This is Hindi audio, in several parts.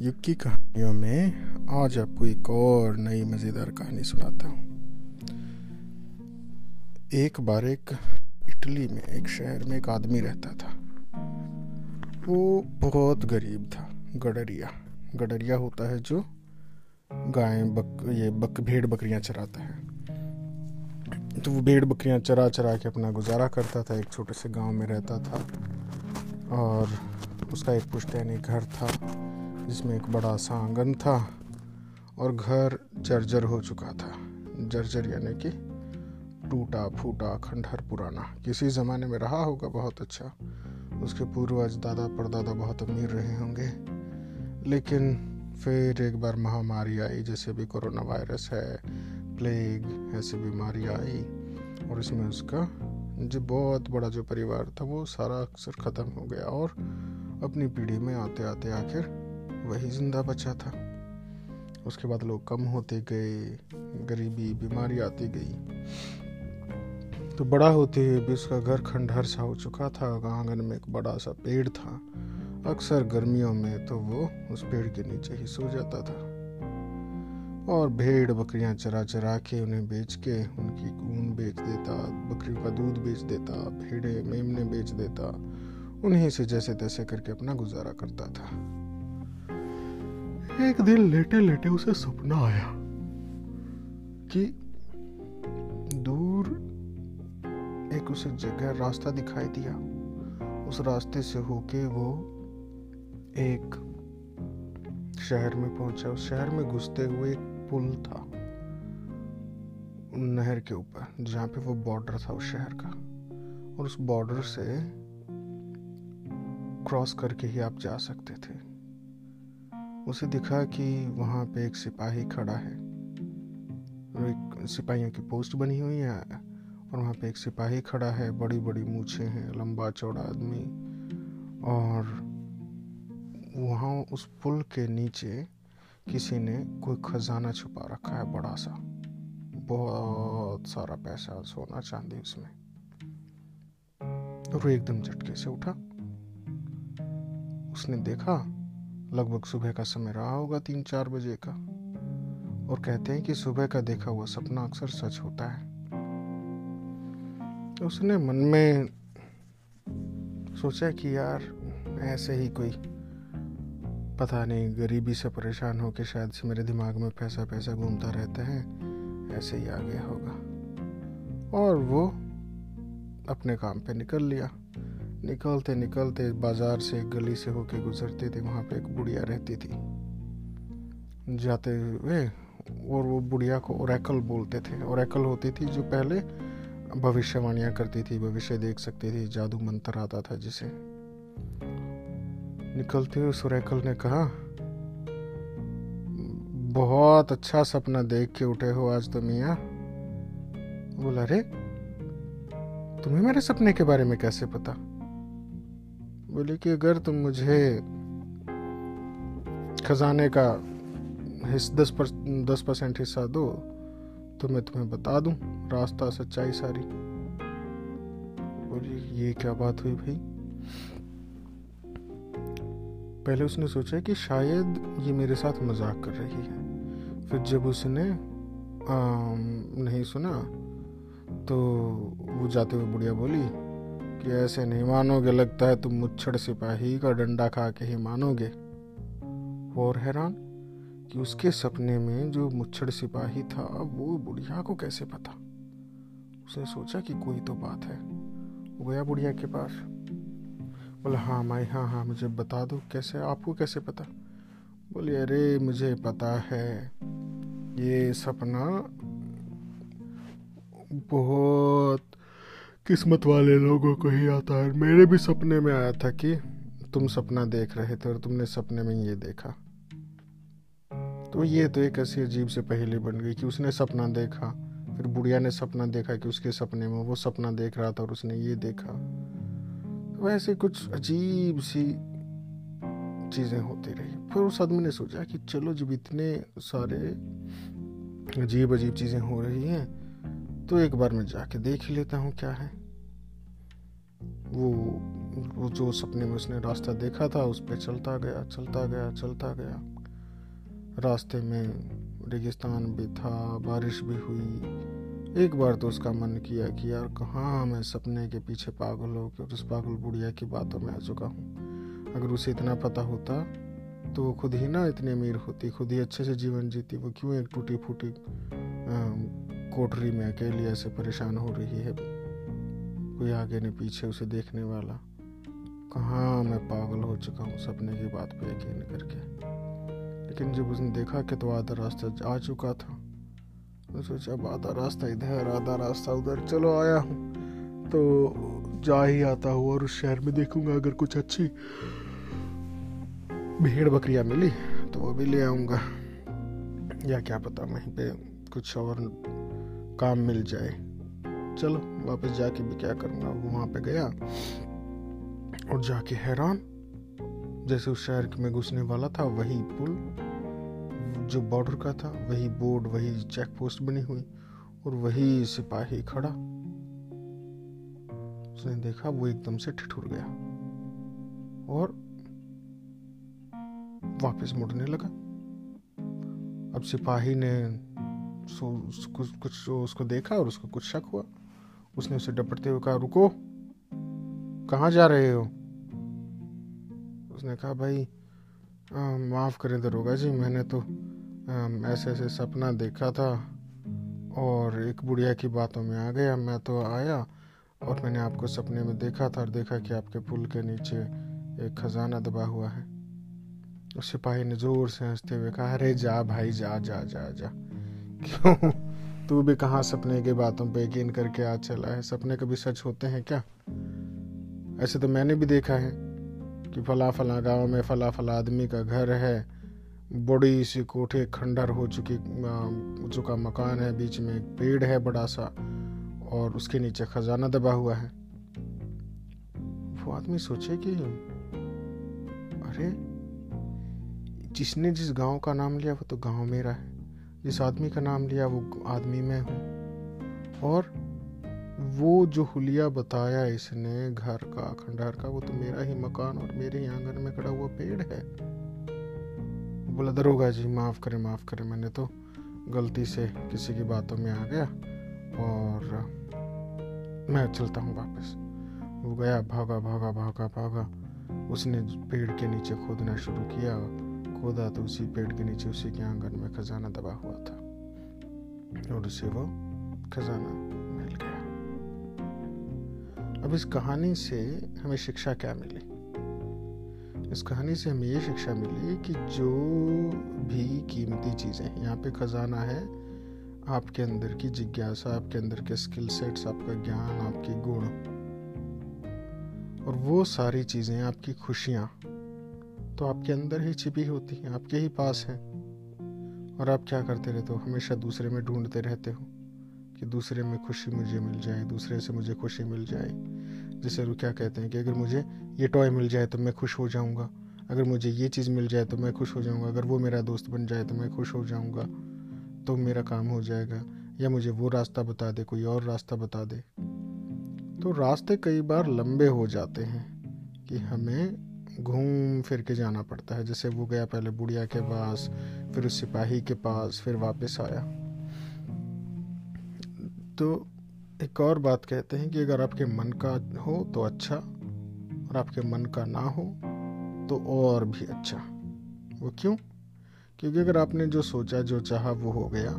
युग की कहानियों में आज आपको एक और नई मज़ेदार कहानी सुनाता हूँ। एक बार एक इटली में, एक शहर में एक आदमी रहता था। वो बहुत गरीब था, गडरिया। गडरिया होता है जो गाय, बक, ये बक, भेड़ बकरियाँ चराता है। तो वो भेड़ बकरियाँ चरा चरा के अपना गुजारा करता था, एक छोटे से गाँव में रहता था। और उसका एक पुश्तैनी घर था। जिसमें एक बड़ा सा आँगन था और घर जर्जर हो चुका था। जर्जर यानी कि टूटा फूटा खंडहर पुराना। किसी ज़माने में रहा होगा बहुत अच्छा। उसके पूर्वज दादा परदादा बहुत अमीर रहे होंगे। लेकिन फिर एक बार महामारी आई, जैसे भी कोरोना वायरस है, प्लेग, ऐसी बीमारी आई और इसमें उसका जो बहुत बड़ा जो परिवार था, वो सारा अक्सर ख़त्म हो गया और अपनी पीढ़ी में आते आते आखिर वही ज़िंदा बचा था। उसके बाद लोग कम होते गए, गरीबी, बीमारी आती गई। तो बड़ा होते हुए भी उसका घर खंडहर सा हो चुका था, आँगन में एक बड़ा सा पेड़ था। अक्सर गर्मियों में तो वो उस पेड़ के नीचे ही सो जाता था। और भेड़ बकरियाँ चरा चरा के उन्हें बेच के उनकी ऊन बेच देता, बकरियों का दूध बेच देता, भेड़े, मेमने बेच देता, उन्हीं से जैसे तैसे करके अपना गुजारा करता था। एक दिन लेटे लेटे उसे सपना आया कि दूर एक उसे जगह रास्ता दिखाई दिया। उस रास्ते से होके वो एक शहर में पहुँचा। उस शहर में घुसते हुए एक पुल था नहर के ऊपर, जहाँ पे वो बॉर्डर था उस शहर का। और उस बॉर्डर से क्रॉस करके ही आप जा सकते थे। उसे दिखा कि वहाँ पे एक सिपाही खड़ा है। एक सिपाहियों की पोस्ट बनी हुई है और वहाँ पे एक सिपाही खड़ा है। बड़ी बड़ी मूछें हैं, लंबा चौड़ा आदमी। और वहाँ उस पुल के नीचे किसी ने कोई खजाना छुपा रखा है बड़ा सा। बहुत सारा पैसा, सोना, चांदी उसमें। और एकदम झटके से उठा। उसने देखा लगभग सुबह का समय रहा होगा तीन चार बजे का। और कहते हैं कि सुबह का देखा हुआ सपना अक्सर सच होता है। तो उसने मन में सोचा कि यार, ऐसे ही कोई पता नहीं, गरीबी से परेशान हो के शायद से मेरे दिमाग में पैसा पैसा घूमता रहता है, ऐसे ही आ गया होगा। और वो अपने काम पे निकल लिया। निकलते निकलते बाज़ार से गली से होके गुजरते थे, वहाँ पे एक बुढ़िया रहती थी। जाते हुए और वो बुढ़िया को ओरेकल बोलते थे। ओरेकल होती थी जो पहले भविष्यवाणियाँ करती थी, भविष्य देख सकती थी, जादू मंत्र आता था जिसे। निकलते हुए सुरेकल ने कहा, बहुत अच्छा सपना देख के उठे हो आज तो मियाँ। बोला, अरे, तुम्हें मेरे सपने के बारे में कैसे पता? बोले कि अगर तुम मुझे खजाने का हिस दस पर दस परसेंट हिस्सा दो तो मैं तुम्हें बता दूँ रास्ता सच्चाई सारी। बोली ये क्या बात हुई भाई? पहले उसने सोचा कि शायद ये मेरे साथ मज़ाक कर रही है। फिर जब उसने आ, नहीं सुना तो वो जाते हुए बुढ़िया बोली कि ऐसे नहीं मानोगे, लगता है तुम मुच्छड़ सिपाही का डंडा खा के ही मानोगे। और हैरान कि उसके सपने में जो मुच्छड़ सिपाही था, वो बुढ़िया को कैसे पता? उसने सोचा कि कोई तो बात है। वो गया बुढ़िया के पास। बोला हाँ माई हाँ हाँ मुझे बता दो, कैसे, आपको कैसे पता? बोले, अरे, मुझे पता है, ये सपना बहुत किस्मत वाले लोगों को ही आता है। मेरे भी सपने में आया था कि तुम सपना देख रहे थे और तुमने सपने में ये देखा। तो ये तो एक ऐसी अजीब से पहले बन गई कि उसने सपना देखा, फिर बुढ़िया ने सपना देखा कि उसके सपने में वो सपना देख रहा था और उसने ये देखा। तो वैसे कुछ अजीब सी चीज़ें होती रही। फिर उस आदमी ने सोचा कि चलो जब इतने सारे अजीब अजीब चीज़ें हो रही हैं तो एक बार मैं जाके देख लेता हूँ क्या है। वो वो जो सपने में उसने रास्ता देखा था, उस पर चलता गया चलता गया चलता गया। रास्ते में रेगिस्तान भी था, बारिश भी हुई। एक बार तो उसका मन किया कि यार कहाँ मैं सपने के पीछे पागल हो और उस पागल बुढ़िया की बातों में आ चुका हूँ। अगर उसे इतना पता होता तो वो खुद ही ना इतनी अमीर होती, खुद ही अच्छे से जीवन जीती। वो क्यों एक टूटी फूटी कोठरी में अकेली ऐसे परेशान हो रही है? कोई आगे नहीं, पीछे उसे देखने वाला। कहाँ मैं पागल हो चुका हूँ सपने की बात पे यकीन करके। लेकिन जब उसने देखा कि तो आधा रास्ता आ चुका था मैं सोचा, अब आधा रास्ता इधर, आधा रास्ता उधर, चलो आया हूँ। तो जा ही आता हूँ और उस शहर में देखूँगा अगर कुछ अच्छी भेड़ बकरियाँ मिली तो वो भी ले आऊँगा। या क्या पता वहीं पे कुछ और काम मिल जाए। चलो, वापस जाके भी क्या करूँगा? वहाँ पे गया और जाके हैरान। जैसे उस शहर में घुसने वाला था, वही पुल, जो बॉर्डर का था, वही बोर्ड, वही चेक पोस्ट बनी हुई और वही सिपाही खड़ा। उसने देखा, वो एकदम से ठिठुर गया और वापस मुड़ने लगा। अब सिपाही ने सो कुछ कुछ उसको देखा और उसको कुछ शक हुआ। उसने उसे डपटते हुए कहा, रुको। कहाँ जा रहे हो? उसने कहा, भाई माफ़ करें दरोगा जी, मैंने तो ऐसे ऐसे सपना देखा था और एक बुढ़िया की बातों में आ गया। मैं तो आया और मैंने आपको सपने में देखा था और देखा कि आपके पुल के नीचे एक खजाना दबा हुआ है। उस सिपाही ने ज़ोर से हँसते हुए कहा, अरे जा भाई, जा जा जा जा। क्यों? तू भी कहाँ सपने की बातों पे यकीन करके आज चला है? सपने कभी सच होते हैं क्या? ऐसे तो मैंने भी देखा है कि फला फला गाँव में फला फला आदमी का घर है। बड़ी सी कोठे खंडर हो चुकी चुका मकान है। बीच में एक पेड़ है बड़ा सा और उसके नीचे खजाना दबा हुआ है। वो आदमी सोचे कि, अरे, जिसने जिस गाँव का नाम लिया वो तो गाँव मेरा है। जिस आदमी का नाम लिया वो आदमी मैं हूँ। और वो जो हुलिया बताया इसने, घर का खंडहर का, वो तो मेरा ही मकान और मेरे ही आँगन में खड़ा हुआ पेड़ है। बोला, दरोगा जी, माफ़ करें माफ़ करें, मैंने तो गलती से किसी की बातों में आ गया और मैं चलता हूँ वापस। वो गया, भागा भागा भागा भागा। उसने पेड़ के नीचे खोदना शुरू किया। खोदा तो उसी पेड़ के नीचे, उसी के आँगन में खजाना दबा हुआ था। और उसे वो खजाना मिल गया। अब इस कहानी से हमें शिक्षा क्या मिली? इस कहानी से हमें ये शिक्षा मिली कि जो भी कीमती चीज़ें यहाँ पे खजाना है, आपके अंदर की जिज्ञासा, आपके अंदर के स्किल सेट्स आपका ज्ञान, आपके गुण। और वो सारी चीज़ें, आपकी खुशियाँ तो आपके अंदर ही छिपी होती हैं, आपके ही पास हैं। और आप क्या करते रहते हो? हमेशा दूसरे में ढूंढते रहते हो कि दूसरे में खुशी मुझे मिल जाए, दूसरे से मुझे खुशी मिल जाए। जैसे वो क्या कहते हैं कि अगर मुझे ये टॉय मिल जाए तो मैं खुश हो जाऊँगा। अगर मुझे ये चीज़ मिल जाए तो मैं खुश हो जाऊँगा। अगर वो मेरा दोस्त बन जाए तो मैं खुश हो जाऊँगा। तो मेरा काम हो जाएगा। या मुझे वो रास्ता बता दे, कोई और रास्ता बता दे। तो रास्ते कई बार लंबे हो जाते हैं कि हमें घूम फिर के जाना पड़ता है। जैसे वो गया पहले बुढ़िया के पास फिर उस सिपाही के पास फिर वापस आया। तो एक और बात कहते हैं कि अगर आपके मन का हो तो अच्छा और आपके मन का ना हो तो और भी अच्छा। वो क्यों? क्योंकि अगर आपने जो सोचा जो चाहा वो हो गया।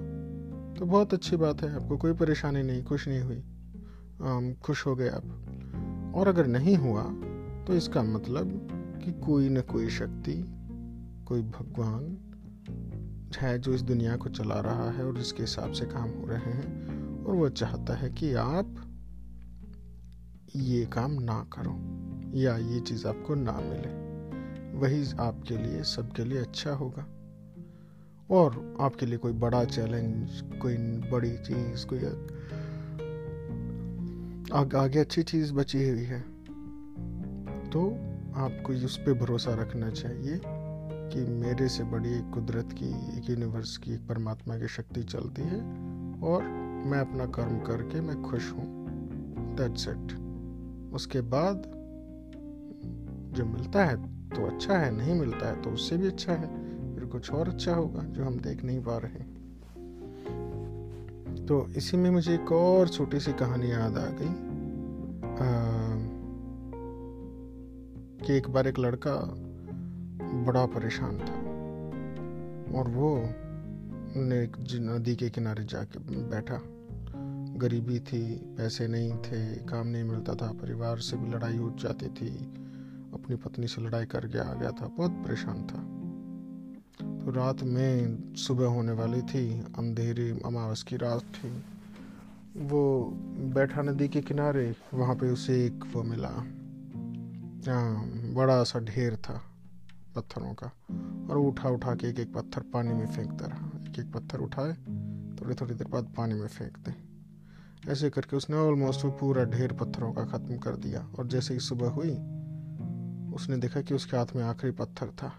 तो बहुत अच्छी बात है आपको कोई परेशानी नहीं खुश नहीं हुई। आम, खुश हो गए आप। और अगर नहीं हुआ तो इसका मतलब कि कोई न कोई शक्ति कोई भगवान है जो इस दुनिया को चला रहा है और जिसके हिसाब से काम हो रहे हैं और वह चाहता है कि आप ये काम ना करो या ये चीज़ आपको ना मिले। वही आपके लिए सबके लिए अच्छा होगा। और आपके लिए कोई बड़ा चैलेंज कोई बड़ी चीज़ कोई आग, आगे अच्छी चीज़ बची हुई है। तो आपको उस पर भरोसा रखना चाहिए कि मेरे से बड़ी एक कुदरत की, एक यूनिवर्स की, एक परमात्मा की शक्ति चलती है और मैं अपना कर्म करके मैं खुश हूँ। दैट्स इट उसके बाद जो मिलता है तो अच्छा है, नहीं मिलता है तो उससे भी अच्छा है। फिर कुछ और अच्छा होगा जो हम देख नहीं पा रहे तो इसी में मुझे एक और छोटी सी कहानी याद आ गई। कि एक बार एक लड़का बड़ा परेशान था। और वो ने एक नदी के किनारे जाके बैठा। गरीबी थी, पैसे नहीं थे, काम नहीं मिलता था, परिवार से भी लड़ाई हो जाती थी। अपनी पत्नी से लड़ाई करके आ गया था, बहुत परेशान था। तो रात में सुबह होने वाली थी, अंधेरी, अमावस की रात थी। वो बैठा नदी के किनारे, वहाँ पे उसे एक वो मिला। बड़ा सा ढेर था पत्थरों का, और उठा उठा के एक एक पत्थर पानी में फेंकता रहा। एक एक पत्थर उठाए, थोड़ी थोड़ी देर बाद पानी में फेंक दे। ऐसे करके उसने ऑलमोस्ट वो पूरा ढेर पत्थरों का ख़त्म कर दिया, और जैसे ही सुबह हुई, उसने देखा कि उसके हाथ में आखिरी पत्थर था।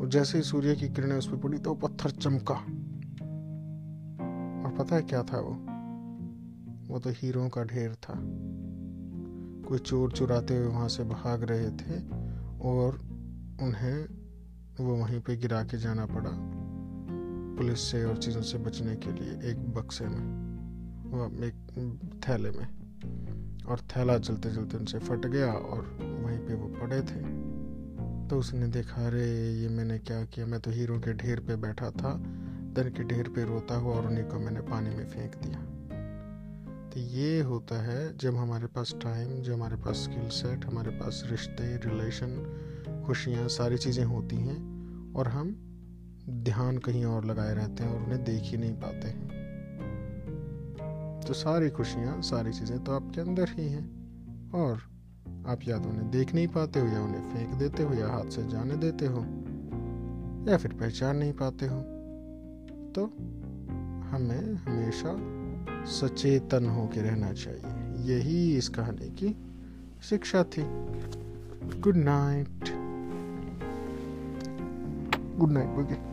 और जैसे ही सूर्य की किरणें उस पर पड़ी तो वो पत्थर चमका। और पता है क्या था वो? वो तो हीरों का ढेर था। कोई चोर चुराते हुए वहाँ से भाग रहे थे और उन्हें वो वहीं पे गिरा के जाना पड़ा पुलिस से और चीज़ों से बचने के लिए एक बक्से में, वो एक थैले में। और थैला चलते चलते उनसे फट गया और वहीं पे वो पड़े थे। तो उसने देखा, अरे, ये मैंने क्या किया? मैं तो हीरो के ढेर पे बैठा था, धन के ढेर पे रोता हुआ और उन्हीं को मैंने पानी में फेंक दिया। ये होता है जब हमारे पास टाइम जब हमारे पास स्किल सेट हमारे पास रिश्ते रिलेशन खुशियाँ, सारी चीज़ें होती हैं और हम ध्यान कहीं और लगाए रहते हैं और उन्हें देख ही नहीं पाते हैं। तो सारी खुशियाँ, सारी चीज़ें तो आपके अंदर ही हैं और आप या तो उन्हें देख नहीं पाते हो या उन्हें फेंक देते हो या हाथ से जाने देते हो या फिर पहचान नहीं पाते हो। तो हमें हमेशा सचेतन होकर रहना चाहिए। यही इस कहानी की शिक्षा थी। Good night good night Boogie.